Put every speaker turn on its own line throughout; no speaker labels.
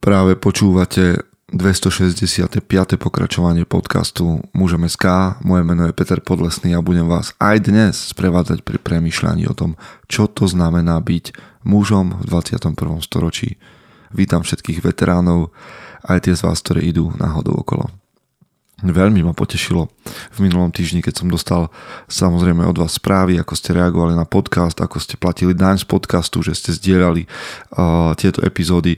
Práve počúvate 265. pokračovanie podcastu Mužom SK. Moje meno je Peter Podlesný a budem vás aj dnes sprevádzať pri premyšľaní o tom, čo to znamená byť mužom v 21. storočí. Vítam všetkých veteránov, aj tie z vás, ktoré idú náhodou okolo. Veľmi ma potešilo v minulom týždni, keď som dostal samozrejme od vás správy, ako ste reagovali na podcast, ako ste platili daň z podcastu, že ste zdieľali uh, tieto epizódy.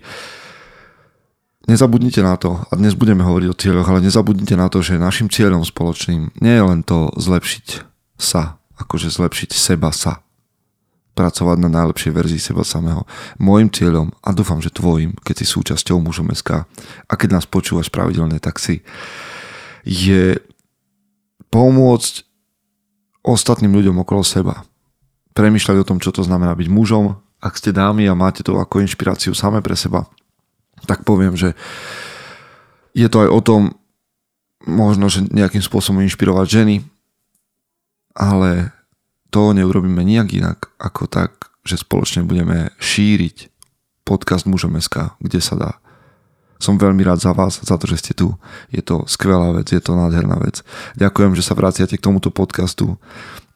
Nezabudnite na to, a dnes budeme hovoriť o cieľoch, ale nezabudnite na to, že našim cieľom spoločným nie je len to zlepšiť sa, akože zlepšiť seba sa. Pracovať na najlepšej verzii seba samého. Mojím cieľom, a dúfam, že tvojim, keď si súčasťou mužom SK a keď nás počúvaš pravidelne, tak si, je pomôcť ostatným ľuďom okolo seba. Premýšľať o tom, čo to znamená byť mužom. Ak ste dámy a máte to ako inšpiráciu samé pre seba, tak poviem, že je to aj o tom, možno, že nejakým spôsobom inšpirovať ženy, ale to neurobíme nijak inak, ako tak, že spoločne budeme šíriť podcast Mužom SK, kde sa dá. Som veľmi rád za vás, za to, že ste tu. Je to skvelá vec, je to nádherná vec. Ďakujem, že sa vraciate k tomuto podcastu.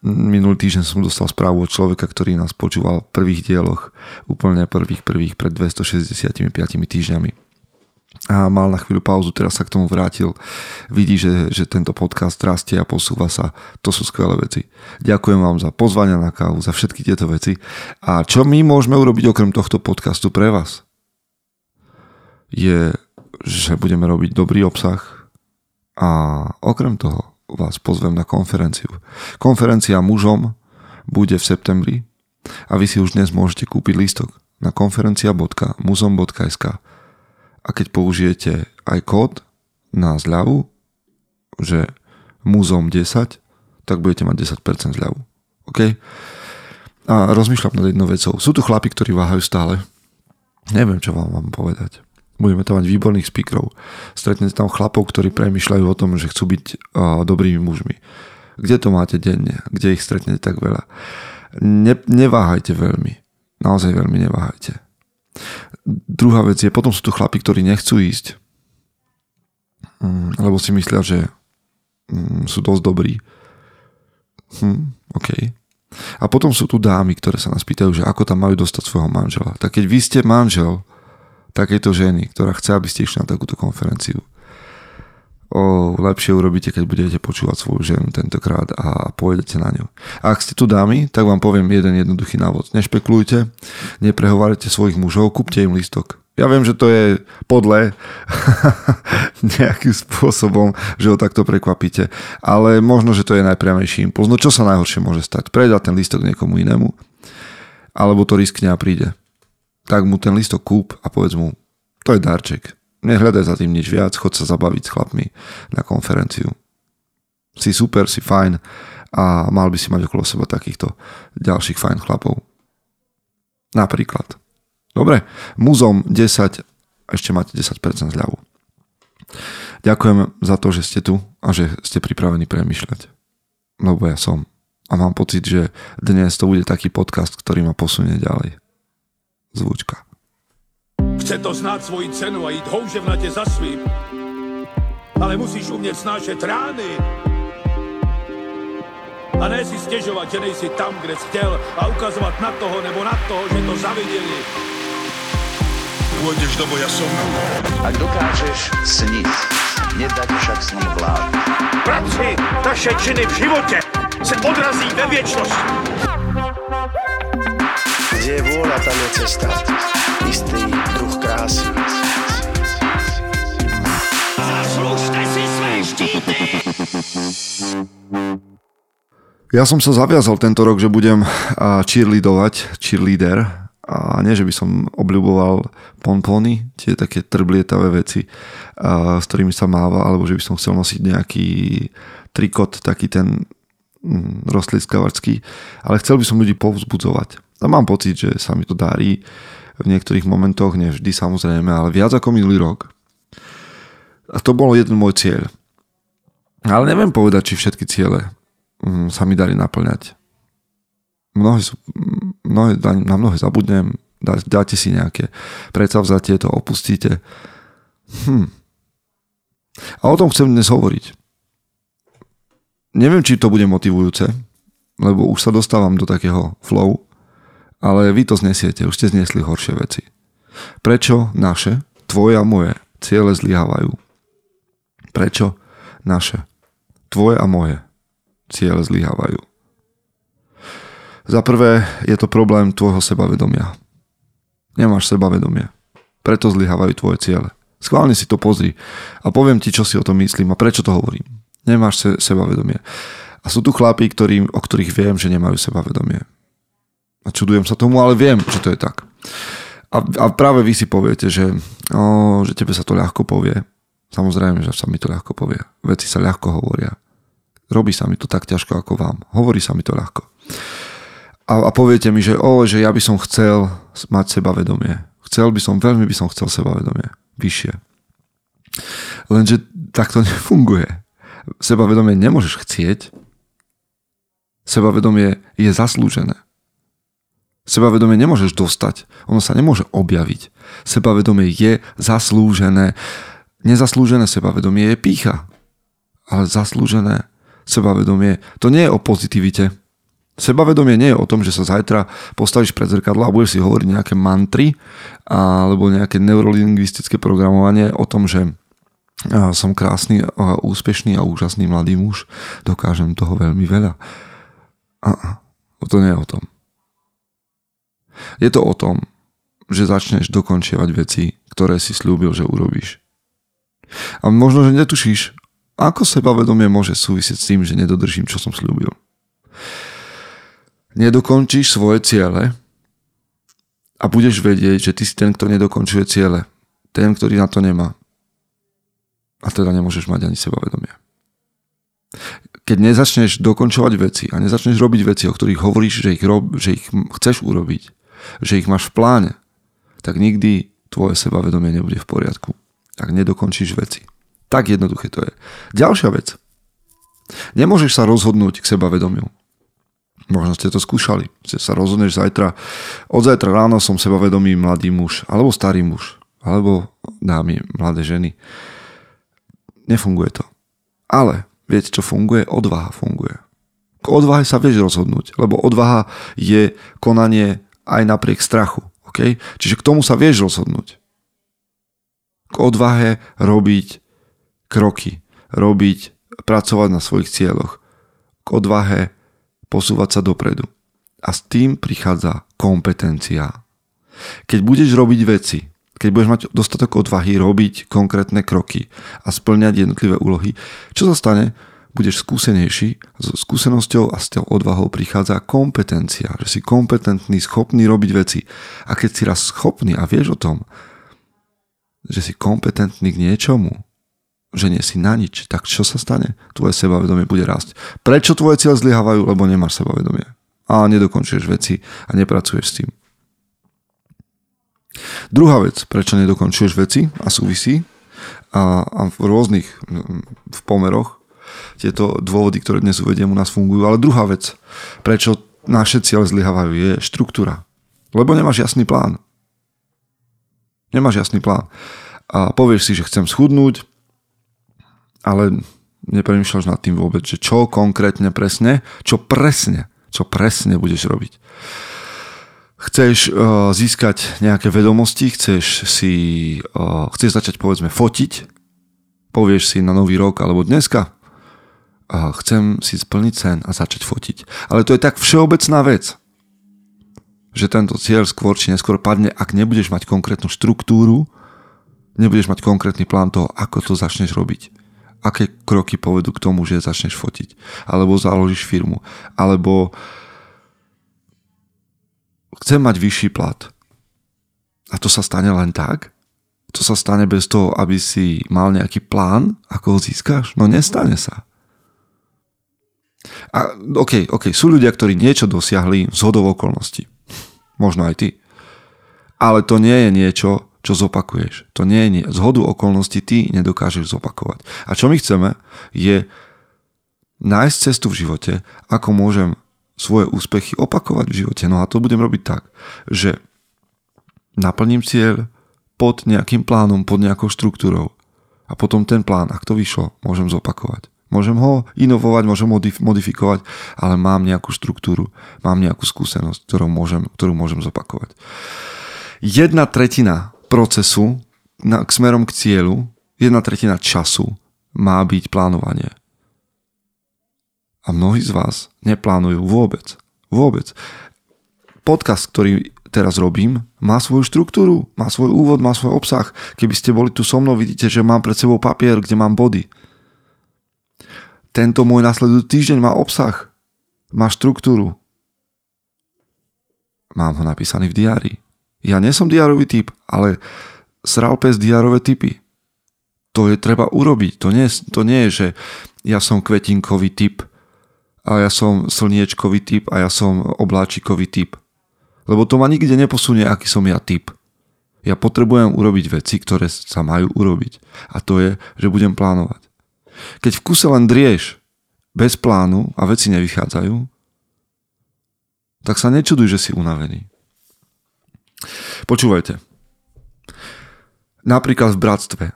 Minulý týždeň som dostal správu od človeka, ktorý nás počúval v prvých dieloch, úplne prvých prvých pred 265 týždňami a mal na chvíľu pauzu, teraz sa k tomu vrátil. Vidí, že, že tento podcast rastie a posúva sa. To sú skvelé veci. Ďakujem vám za pozvania na kávu, za všetky tieto veci. A čo my môžeme urobiť okrem tohto podcastu pre vás? Je, že budeme robiť dobrý obsah a okrem toho vás pozvem na konferenciu. Konferencia mužom bude v septembri a vy si už dnes môžete kúpiť lístok na konferencia.muzom.sk a keď použijete aj kód na zľavu, že muzom 10, tak budete mať 10% zľavu. OK? A rozmýšľam nad jednou vecou. Sú tu chlapi, ktorí váhajú stále. Neviem, čo vám mám povedať. Budeme tam mať výborných speakerov. Stretnete tam chlapov, ktorí premyšľajú o tom, že chcú byť uh, dobrými mužmi. Kde to máte denne? Kde ich stretnete tak veľa? Ne, neváhajte veľmi. Naozaj veľmi neváhajte. Druhá vec je, potom sú tu chlapi, ktorí nechcú ísť, mm, lebo si myslia, že mm, sú dosť dobrí. Hm, OK. A potom sú tu dámy, ktoré sa nás pýtajú, že ako tam majú dostať svojho manžela. Tak keď vy ste manžel, takejto ženy, ktorá chce, aby ste išli na takúto konferenciu. O, lepšie urobíte, keď budete počúvať svoju ženu tentokrát a pôjdete na ňu. A ak ste tu dámy, tak vám poviem jeden jednoduchý návod. Nešpekulujte, neprehovárajte svojich mužov, kúpte im listok. Ja viem, že to je podle nejakým spôsobom, že ho takto prekvapíte, ale možno, že to je najpriamejší impuls. No čo sa najhoršie môže stať? Predať ten listok niekomu inému, alebo to riskne a príde tak mu ten listok kúp a povedz mu, to je darček. Nehľadaj za tým nič viac, chod sa zabaviť s chlapmi na konferenciu. Si super, si fajn a mal by si mať okolo seba takýchto ďalších fajn chlapov. Napríklad. Dobre, muzom 10, ešte máte 10% zľavu. Ďakujem za to, že ste tu a že ste pripravení premyšľať. Lebo ja som. A mám pocit, že dnes to bude taký podcast, ktorý ma posunie ďalej zvučka.
Chce to znát svoji cenu a jít houževnatě za svým. Ale musíš umět snášet rány. A ne si stěžovat, že nejsi tam, kde jsi chtěl a ukazovat na toho nebo na toho, že to zaviděli. Pôjdeš do boja som.
Ak dokážeš sniť, nedať však sním vlád.
Práci, taše činy v životě se odrazí ve věčnosti.
Kde je vôľa, tam je cesta. Istý druh krásy.
Zaslužte si své štíty!
Ja som sa zaviazal tento rok, že budem cheerleadovať, cheerleader. A nie, že by som obľúboval pompony, tie také trblietavé veci, s ktorými sa máva, alebo že by som chcel nosiť nejaký trikot, taký ten mm, ale chcel by som ľudí povzbudzovať. A mám pocit, že sa mi to darí v niektorých momentoch, nevždy samozrejme, ale viac ako minulý rok. A to bol jeden môj cieľ. Ale neviem povedať, či všetky ciele mm, sa mi dali naplňať. Mnohé sú, mnohé, na mnohé zabudnem, Dá, dáte si nejaké predsavzatie, to opustíte. Hm. A o tom chcem dnes hovoriť. Neviem, či to bude motivujúce, lebo už sa dostávam do takého flow, ale vy to znesiete, už ste zniesli horšie veci. Prečo naše, tvoje a moje ciele zlyhávajú? Prečo naše, tvoje a moje ciele zlyhávajú? Za prvé je to problém tvojho sebavedomia. Nemáš sebavedomie. Preto zlyhávajú tvoje ciele. Schválne si to pozri a poviem ti, čo si o tom myslím a prečo to hovorím. Nemáš se, sebavedomie. A sú tu chlapí, ktorým, o ktorých viem, že nemajú sebavedomie. A čudujem sa tomu, ale viem, že to je tak. A, a práve vy si poviete, že, o, že tebe sa to ľahko povie. Samozrejme, že sa mi to ľahko povie. Veci sa ľahko hovoria. Robí sa mi to tak ťažko ako vám. Hovorí sa mi to ľahko. A, a poviete mi, že, o, že ja by som chcel mať sebavedomie. Chcel by som, veľmi by som chcel sebavedomie. Vyššie. Lenže tak to nefunguje. Sebavedomie nemôžeš chcieť. Sebavedomie je zaslúžené. Sebavedomie nemôžeš dostať, ono sa nemôže objaviť. Sebavedomie je zaslúžené. Nezaslúžené sebavedomie je pícha. Ale zaslúžené sebavedomie, to nie je o pozitivite. Sebavedomie nie je o tom, že sa zajtra postavíš pred zrkadlo a budeš si hovoriť nejaké mantry alebo nejaké neurolingvistické programovanie o tom, že som krásny úspešný a úžasný mladý muž, dokážem toho veľmi veľa. A to nie je o tom. Je to o tom, že začneš dokončievať veci, ktoré si slúbil, že urobíš. A možno, že netušíš, ako sebavedomie môže súvisieť s tým, že nedodržím, čo som slúbil. Nedokončíš svoje ciele a budeš vedieť, že ty si ten, kto nedokončuje ciele. Ten, ktorý na to nemá. A teda nemôžeš mať ani sebavedomie. Keď nezačneš dokončovať veci a nezačneš robiť veci, o ktorých hovoríš, že ich, rob, že ich chceš urobiť, že ich máš v pláne, tak nikdy tvoje sebavedomie nebude v poriadku, ak nedokončíš veci. Tak jednoduché to je. Ďalšia vec. Nemôžeš sa rozhodnúť k sebavedomiu. Možno ste to skúšali. Ste sa rozhodneš zajtra. Od zajtra ráno som sebavedomý mladý muž. Alebo starý muž. Alebo dámy, mladé ženy. Nefunguje to. Ale viete, čo funguje? Odvaha funguje. K odvahe sa vieš rozhodnúť. Lebo odvaha je konanie aj napriek strachu. Okay? Čiže k tomu sa vieš rozhodnúť. K odvahe robiť kroky, robiť, pracovať na svojich cieľoch. K odvahe posúvať sa dopredu. A s tým prichádza kompetencia. Keď budeš robiť veci, keď budeš mať dostatok odvahy robiť konkrétne kroky a splňať jednotlivé úlohy, čo sa stane? Budeš skúsenejší, so skúsenosťou a s tou odvahou prichádza kompetencia, že si kompetentný, schopný robiť veci. A keď si raz schopný a vieš o tom, že si kompetentný k niečomu, že nie si na nič, tak čo sa stane? Tvoje sebavedomie bude rásť. Prečo tvoje cieľ zlyhávajú? Lebo nemáš sebavedomie. A nedokončuješ veci a nepracuješ s tým. Druhá vec, prečo nedokončuješ veci a súvisí a, a v rôznych v pomeroch tieto dôvody, ktoré dnes uvediem, u nás fungujú. Ale druhá vec, prečo naše cieľe zlyhávajú, je štruktúra. Lebo nemáš jasný plán. Nemáš jasný plán. A povieš si, že chcem schudnúť, ale nepremýšľaš nad tým vôbec, že čo konkrétne presne, čo presne, čo presne budeš robiť. Chceš uh, získať nejaké vedomosti, chceš si, uh, chceš začať povedzme fotiť, povieš si na nový rok alebo dneska, chcem si splniť sen a začať fotiť. Ale to je tak všeobecná vec, že tento cieľ skôr či neskôr padne, ak nebudeš mať konkrétnu štruktúru, nebudeš mať konkrétny plán toho, ako to začneš robiť. Aké kroky povedú k tomu, že začneš fotiť. Alebo založíš firmu. Alebo chcem mať vyšší plat. A to sa stane len tak? To sa stane bez toho, aby si mal nejaký plán, ako ho získaš? No nestane sa. A OK, OK, sú ľudia, ktorí niečo dosiahli z hodov okolností. Možno aj ty. Ale to nie je niečo, čo zopakuješ. To nie je nie. Z hodu okolností ty nedokážeš zopakovať. A čo my chceme, je nájsť cestu v živote, ako môžem svoje úspechy opakovať v živote. No a to budem robiť tak, že naplním cieľ pod nejakým plánom, pod nejakou štruktúrou. A potom ten plán, ak to vyšlo, môžem zopakovať. Môžem ho inovovať, môžem ho modifikovať, ale mám nejakú štruktúru, mám nejakú skúsenosť, ktorú môžem, ktorú môžem zopakovať. Jedna tretina procesu na, k smerom k cieľu, jedna tretina času má byť plánovanie. A mnohí z vás neplánujú vôbec. Vôbec. Podcast, ktorý teraz robím, má svoju štruktúru, má svoj úvod, má svoj obsah. Keby ste boli tu so mnou, vidíte, že mám pred sebou papier, kde mám body. Tento môj nasledujúci týždeň má obsah, má štruktúru. Mám ho napísaný v diári. Ja nie som diárový typ, ale sral pes diárové typy. To je treba urobiť. To nie, to nie je, že ja som kvetinkový typ a ja som slniečkový typ a ja som obláčikový typ. Lebo to ma nikde neposunie, aký som ja typ. Ja potrebujem urobiť veci, ktoré sa majú urobiť. A to je, že budem plánovať. Keď v kuse len drieš bez plánu a veci nevychádzajú, tak sa nečuduj, že si unavený. Počúvajte. Napríklad v bratstve.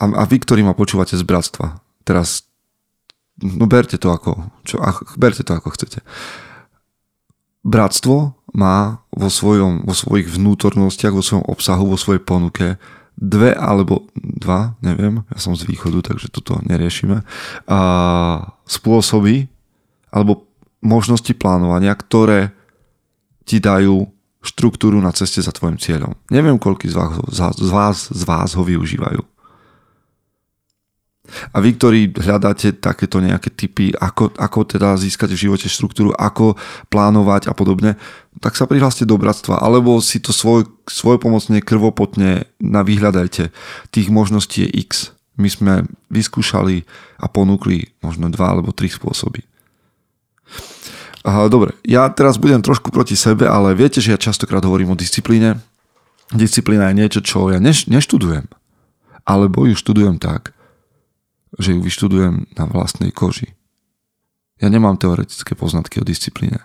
A, a vy, ktorí ma počúvate z bratstva, teraz no berte to ako, čo, ach, berte to ako chcete. Bratstvo má vo, svojom, vo svojich vnútornostiach, vo svojom obsahu, vo svojej ponuke dve alebo dva, neviem, ja som z východu, takže toto neriešime, a spôsoby alebo možnosti plánovania, ktoré ti dajú štruktúru na ceste za tvojim cieľom. Neviem, koľko z vás, z vás, z vás ho využívajú. A vy, ktorí hľadáte takéto nejaké typy, ako, ako teda získať v živote štruktúru, ako plánovať a podobne, tak sa prihláste do bratstva, alebo si to svoj, svojpomocne, krvopotne navyhľadajte. Tých možností je x. My sme vyskúšali a ponúkli možno dva alebo tri spôsoby. Dobre, ja teraz budem trošku proti sebe, ale viete, že ja častokrát hovorím o disciplíne. Disciplína je niečo, čo ja neš, neštudujem. Alebo ju študujem tak, že ju vyštudujem na vlastnej koži. Ja nemám teoretické poznatky o disciplíne,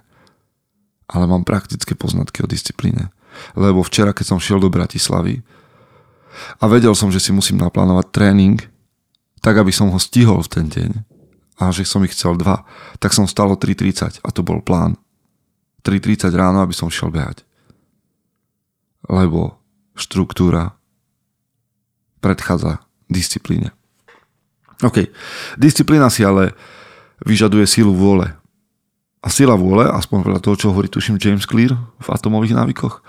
ale mám praktické poznatky o disciplíne. Lebo včera, keď som šiel do Bratislavy a vedel som, že si musím naplánovať tréning, tak aby som ho stihol v ten deň a že som ich chcel dva, tak som stalo 3.30 a to bol plán. 3.30 ráno, aby som šiel behať. Lebo štruktúra predchádza disciplíne. OK. Disciplína si ale vyžaduje sílu vôle. A sila vôle, aspoň podľa toho, čo hovorí tuším James Clear v atomových návykoch,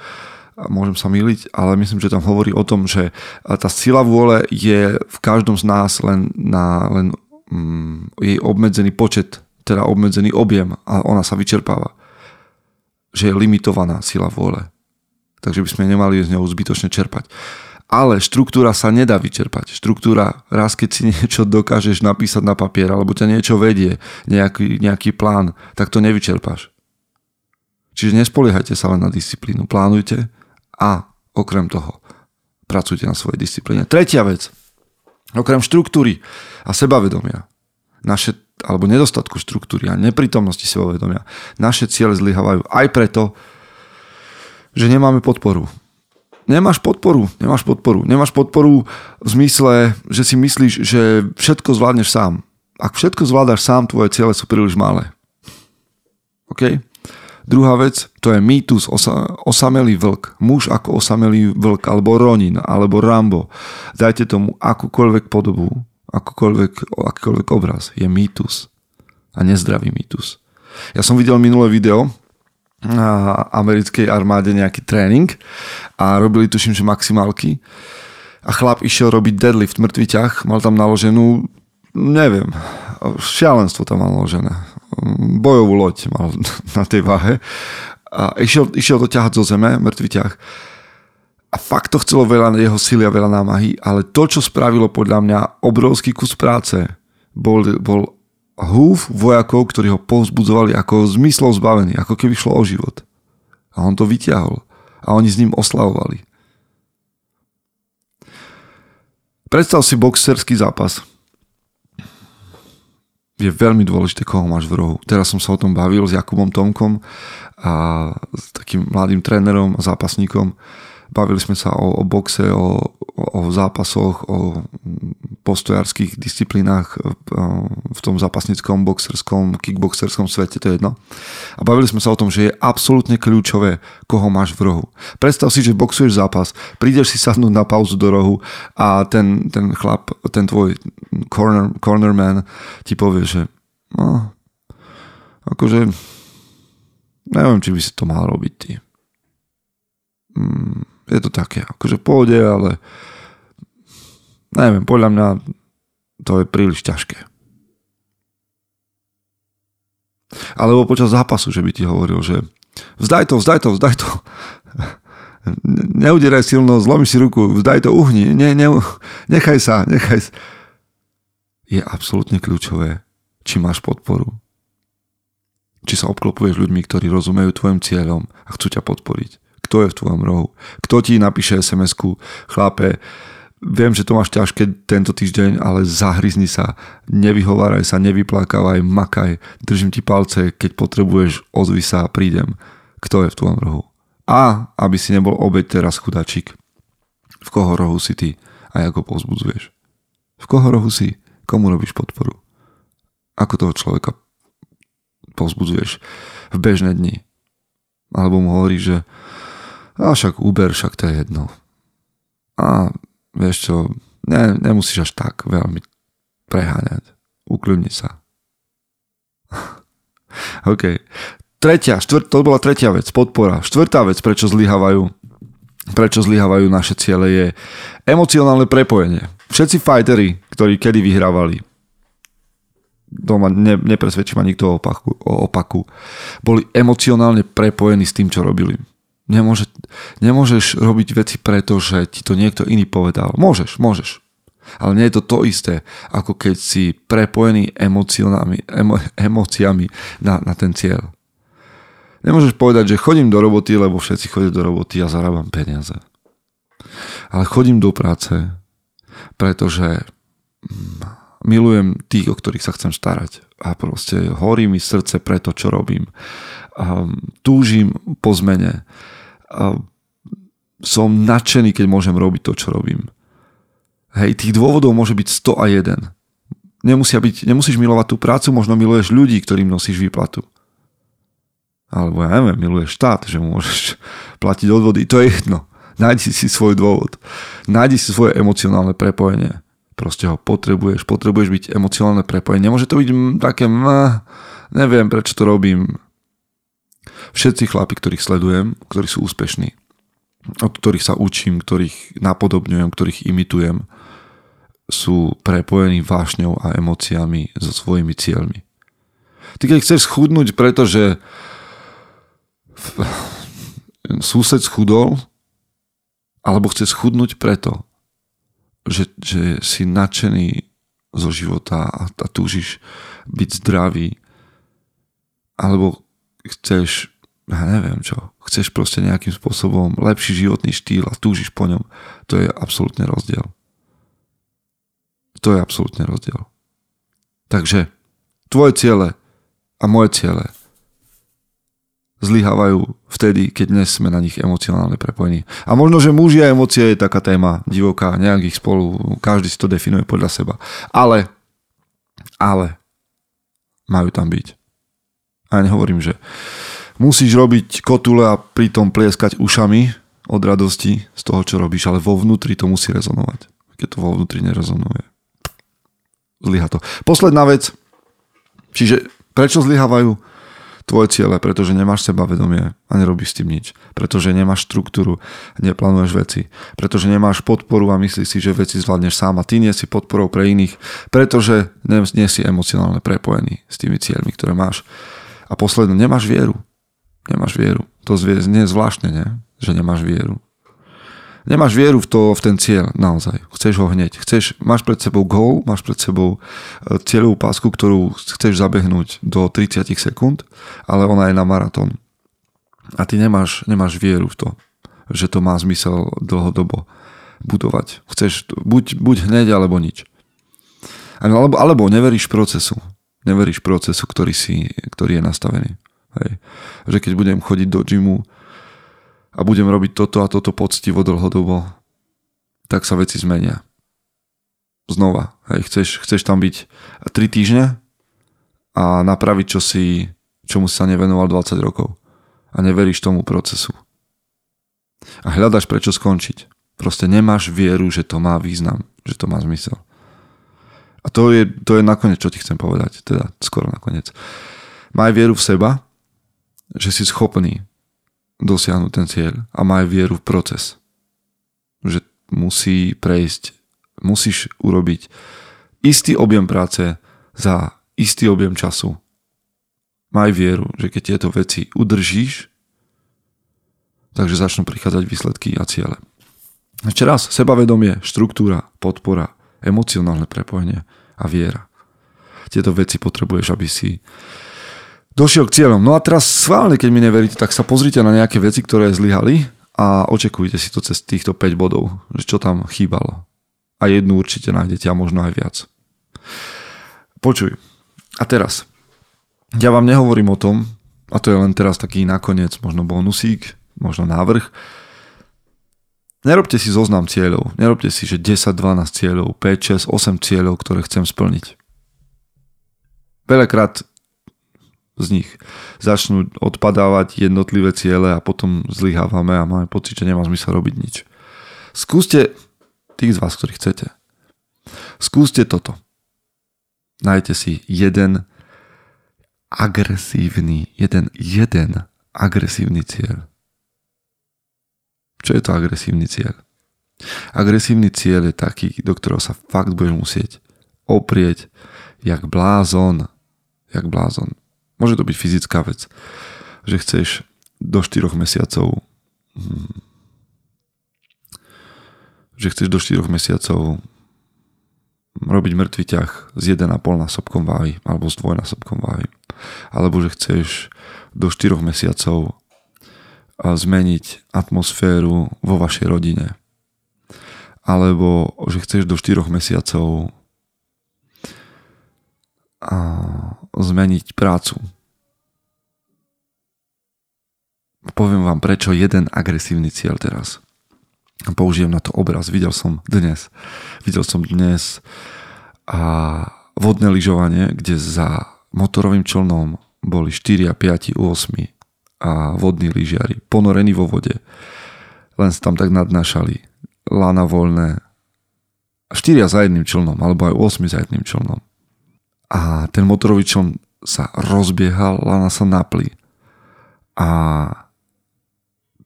a môžem sa miliť, ale myslím, že tam hovorí o tom, že tá sila vôle je v každom z nás len na len mm, jej obmedzený počet, teda obmedzený objem a ona sa vyčerpáva. Že je limitovaná sila vôle. Takže by sme nemali z ňou zbytočne čerpať. Ale štruktúra sa nedá vyčerpať. Štruktúra, raz keď si niečo dokážeš napísať na papier, alebo ťa niečo vedie, nejaký, nejaký plán, tak to nevyčerpáš. Čiže nespoliehajte sa len na disciplínu. Plánujte a okrem toho pracujte na svojej disciplíne. Tretia vec. Okrem štruktúry a sebavedomia, naše, alebo nedostatku štruktúry a neprítomnosti sebavedomia, naše ciele zlyhávajú aj preto, že nemáme podporu nemáš podporu, nemáš podporu. Nemáš podporu v zmysle, že si myslíš, že všetko zvládneš sám. Ak všetko zvládaš sám, tvoje ciele sú príliš malé. OK? Druhá vec, to je mýtus osa, osamelý vlk. Muž ako osamelý vlk, alebo Ronin, alebo Rambo. Dajte tomu akúkoľvek podobu, akúkoľvek, akýkoľvek obraz. Je mýtus. A nezdravý mýtus. Ja som videl minulé video, americkej armáde nejaký tréning a robili tuším, že maximálky a chlap išiel robiť deadlift mŕtvy ťah, mal tam naloženú, neviem, šialenstvo tam mal naložené. Bojovú loď mal na tej váhe a išiel, išiel to ťahať zo zeme, mŕtvy ťah. A fakt to chcelo veľa jeho sily a veľa námahy, ale to, čo spravilo podľa mňa obrovský kus práce, bol, bol húf vojakov, ktorí ho povzbudzovali ako zmyslov zbavený, ako keby šlo o život. A on to vyťahol. A oni s ním oslavovali. Predstav si boxerský zápas. Je veľmi dôležité, koho máš v rohu. Teraz som sa o tom bavil s Jakubom Tomkom a s takým mladým trénerom a zápasníkom. bavili sme sa o, o boxe, o, o zápasoch, o postojárských disciplínach v tom zápasnickom, boxerskom, kickboxerskom svete, to je jedno. A bavili sme sa o tom, že je absolútne kľúčové, koho máš v rohu. Predstav si, že boxuješ zápas, prídeš si sadnúť na pauzu do rohu a ten, ten chlap, ten tvoj corner, cornerman ti povie, že no, akože neviem, či by si to mal robiť ty. Mm, je to také, akože pôjde, ale neviem, podľa mňa to je príliš ťažké. Alebo počas zápasu, že by ti hovoril, že vzdaj to, vzdaj to, vzdaj to. Neudieraj silno, zlomíš si ruku, vzdaj to, uhni, ne, ne, nechaj sa, nechaj sa. Je absolútne kľúčové, či máš podporu. Či sa obklopuješ ľuďmi, ktorí rozumejú tvojim cieľom a chcú ťa podporiť. Kto je v tvojom rohu? Kto ti napíše SMS-ku, chlape, viem, že to máš ťažké tento týždeň, ale zahryzni sa, nevyhováraj sa, nevyplakávaj, makaj, držím ti palce, keď potrebuješ, ozvi sa prídem. Kto je v tvojom rohu? A aby si nebol obeď teraz chudačík. V koho rohu si ty a ako povzbudzuješ? V koho rohu si? Komu robíš podporu? Ako toho človeka povzbudzuješ v bežné dni? Alebo mu hovoríš, že a však Uber, však to je jedno. A vieš čo, ne, nemusíš až tak veľmi preháňať. Ukľudni sa. OK. Tretia, štvrt, to bola tretia vec, podpora. Štvrtá vec, prečo zlyhávajú, prečo zlyhávajú naše ciele je emocionálne prepojenie. Všetci fightery, ktorí kedy vyhrávali, doma ne, nepresvedčí ma nikto o opaku, o opaku, boli emocionálne prepojení s tým, čo robili. Nemôže, nemôžeš robiť veci preto, že ti to niekto iný povedal. Môžeš, môžeš. Ale nie je to to isté, ako keď si prepojený emóciami, emo, emóciami na, na ten cieľ. Nemôžeš povedať, že chodím do roboty, lebo všetci chodia do roboty a zarábam peniaze. Ale chodím do práce, pretože mm, milujem tých, o ktorých sa chcem starať. A proste horí mi srdce pre to, čo robím. A túžim po zmene som nadšený, keď môžem robiť to, čo robím. Hej, tých dôvodov môže byť 101. Nemusia byť, nemusíš milovať tú prácu, možno miluješ ľudí, ktorým nosíš výplatu. Alebo ja neviem, miluješ štát, že môžeš platiť odvody, to je jedno. Nájdi si svoj dôvod. Nájdi si svoje emocionálne prepojenie. Proste ho potrebuješ, potrebuješ byť emocionálne prepojenie. Nemôže to byť také, neviem, prečo to robím, Všetci chlapi, ktorých sledujem, ktorí sú úspešní, od ktorých sa učím, ktorých napodobňujem, ktorých imitujem, sú prepojení vášňou a emóciami so svojimi cieľmi. Ty keď chceš schudnúť, pretože sused schudol, alebo chceš schudnúť preto, že, že si nadšený zo života a, a túžiš byť zdravý, alebo chceš ja neviem čo, chceš proste nejakým spôsobom lepší životný štýl a túžiš po ňom, to je absolútne rozdiel. To je absolútne rozdiel. Takže tvoje ciele a moje ciele zlyhávajú vtedy, keď dnes sme na nich emocionálne prepojení. A možno, že muži a emócie je taká téma divoká, nejakých spolu, každý si to definuje podľa seba. Ale, ale, majú tam byť. A ja nehovorím, že musíš robiť kotule a pritom plieskať ušami od radosti z toho, čo robíš, ale vo vnútri to musí rezonovať. Keď to vo vnútri nerezonuje. Zlyha to. Posledná vec. Čiže prečo zlyhávajú tvoje ciele? Pretože nemáš sebavedomie a nerobíš s tým nič. Pretože nemáš štruktúru, neplánuješ veci. Pretože nemáš podporu a myslíš si, že veci zvládneš sám a ty nie si podporou pre iných. Pretože nie, si emocionálne prepojený s tými cieľmi, ktoré máš. A posledné, nemáš vieru. Nemáš vieru. To znie zvláštne, nie? Že nemáš vieru. Nemáš vieru v, to, v ten cieľ, naozaj. Chceš ho hneď. Chceš, máš pred sebou gól, máš pred sebou e, cieľovú pásku, ktorú chceš zabehnúť do 30 sekúnd, ale ona je na maratón. A ty nemáš, nemáš vieru v to, že to má zmysel dlhodobo budovať. Chceš buď, buď hneď, alebo nič. Alebo, alebo neveríš procesu. Neveríš procesu, ktorý, si, ktorý je nastavený. Hej. Že keď budem chodiť do gymu a budem robiť toto a toto poctivo dlhodobo, tak sa veci zmenia. Znova, hej, chceš, chceš tam byť 3 týždne a napraviť čo si, čomu sa nevenoval 20 rokov a neveríš tomu procesu. A hľadaš prečo skončiť. Proste nemáš vieru, že to má význam, že to má zmysel. A to je, to je nakoniec, čo ti chcem povedať, teda skoro nakoniec. Maj vieru v seba, že si schopný dosiahnuť ten cieľ a maj vieru v proces. Že musí prejsť, musíš urobiť istý objem práce za istý objem času. Maj vieru, že keď tieto veci udržíš, takže začnú prichádzať výsledky a ciele. Ešte raz, sebavedomie, štruktúra, podpora, emocionálne prepojenie a viera. Tieto veci potrebuješ, aby si došiel k cieľom. No a teraz schválne, keď mi neveríte, tak sa pozrite na nejaké veci, ktoré zlyhali a očekujte si to cez týchto 5 bodov, že čo tam chýbalo. A jednu určite nájdete a možno aj viac. Počuj. A teraz. Ja vám nehovorím o tom, a to je len teraz taký nakoniec, možno bonusík, možno návrh. Nerobte si zoznam cieľov. Nerobte si, že 10, 12 cieľov, 5, 6, 8 cieľov, ktoré chcem splniť. Veľakrát z nich začnú odpadávať jednotlivé ciele a potom zlyhávame a máme pocit, že nemá zmysel robiť nič. Skúste, tých z vás, ktorí chcete, skúste toto. Najte si jeden agresívny, jeden, jeden agresívny cieľ. Čo je to agresívny cieľ? Agresívny cieľ je taký, do ktorého sa fakt budeš musieť oprieť jak blázon, jak blázon. Môže to byť fyzická vec, že chceš do 4 mesiacov hm, že chceš do 4 mesiacov robiť mŕtvy ťah s 1,5 násobkom váhy alebo s dvojnásobkom váhy. Alebo že chceš do 4 mesiacov zmeniť atmosféru vo vašej rodine. Alebo že chceš do 4 mesiacov zmeniť prácu. Poviem vám prečo jeden agresívny cieľ teraz. Použijem na to obraz. Videl som dnes, videl som dnes a vodné lyžovanie, kde za motorovým člnom boli 4 a 5 8 a vodní lyžiari ponorení vo vode. Len sa tam tak nadnášali. Lana voľné. 4 za jedným člnom, alebo aj 8 za jedným člnom a ten motorový čln sa rozbiehal, lana sa napli. A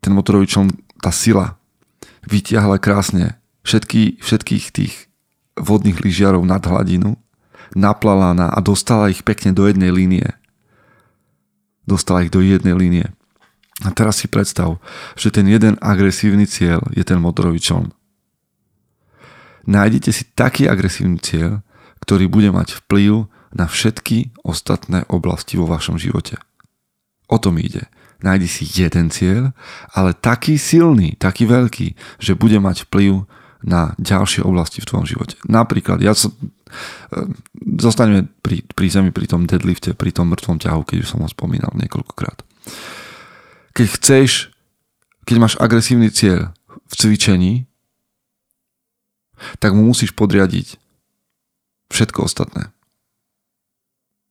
ten motorový čln, tá sila vytiahla krásne všetky, všetkých tých vodných lyžiarov nad hladinu, naplala na a dostala ich pekne do jednej línie. Dostala ich do jednej línie. A teraz si predstav, že ten jeden agresívny cieľ je ten motorový čln. Nájdete si taký agresívny cieľ, ktorý bude mať vplyv na všetky ostatné oblasti vo vašom živote. O tom ide. Nájdi si jeden cieľ, ale taký silný, taký veľký, že bude mať vplyv na ďalšie oblasti v tvojom živote. Napríklad, ja som, e, zostaneme pri, pri zemi, pri tom deadlifte, pri tom mŕtvom ťahu, keď už som ho spomínal niekoľkokrát. Keď chceš, keď máš agresívny cieľ v cvičení, tak mu musíš podriadiť všetko ostatné.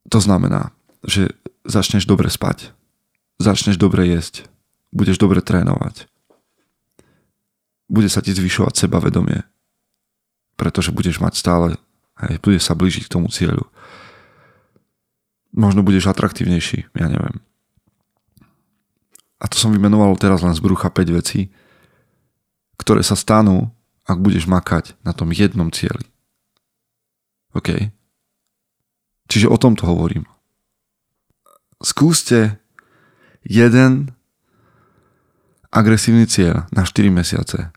To znamená, že začneš dobre spať, začneš dobre jesť, budeš dobre trénovať, bude sa ti zvyšovať sebavedomie, pretože budeš mať stále, hej, budeš sa blížiť k tomu cieľu. Možno budeš atraktívnejší, ja neviem. A to som vymenoval teraz len z brucha 5 vecí, ktoré sa stanú, ak budeš makať na tom jednom cieli. OK? Čiže o tomto hovorím. Skúste jeden agresívny cieľ na 4 mesiace,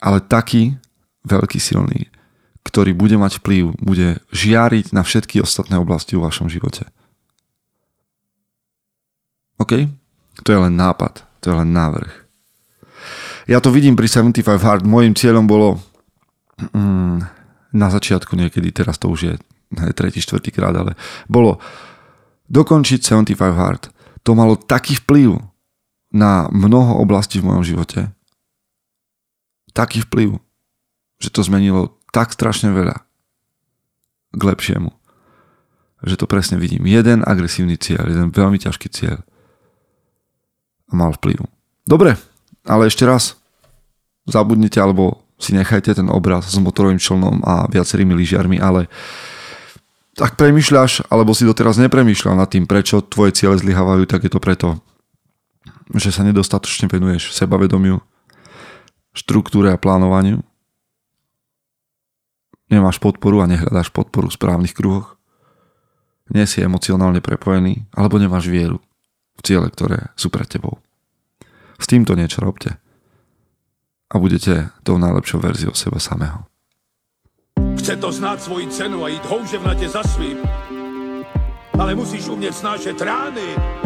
ale taký veľký silný, ktorý bude mať vplyv, bude žiariť na všetky ostatné oblasti v vašom živote. OK? To je len nápad, to je len návrh. Ja to vidím pri 75 Hard. Mojím cieľom bolo mm, na začiatku niekedy, teraz to už je tretí, štvrtý krát, ale bolo dokončiť 75 Hard. To malo taký vplyv na mnoho oblastí v mojom živote taký vplyv, že to zmenilo tak strašne veľa k lepšiemu. Že to presne vidím. Jeden agresívny cieľ, jeden veľmi ťažký cieľ mal vplyv. Dobre, ale ešte raz, zabudnite alebo si nechajte ten obraz s motorovým člnom a viacerými lyžiarmi, ale ak premyšľaš, alebo si doteraz nepremýšľal nad tým, prečo tvoje ciele zlyhávajú, tak je to preto, že sa nedostatočne venuješ sebavedomiu, štruktúre a plánovaniu. Nemáš podporu a nehľadáš podporu v správnych kruhoch. Nie si emocionálne prepojený, alebo nemáš vieru v ciele, ktoré sú pred tebou. S týmto niečo robte a budete tou najlepšou verziou seba samého.
Chce to znát svoji cenu a jít houževnatě za svým. Ale musíš umět snášet rány.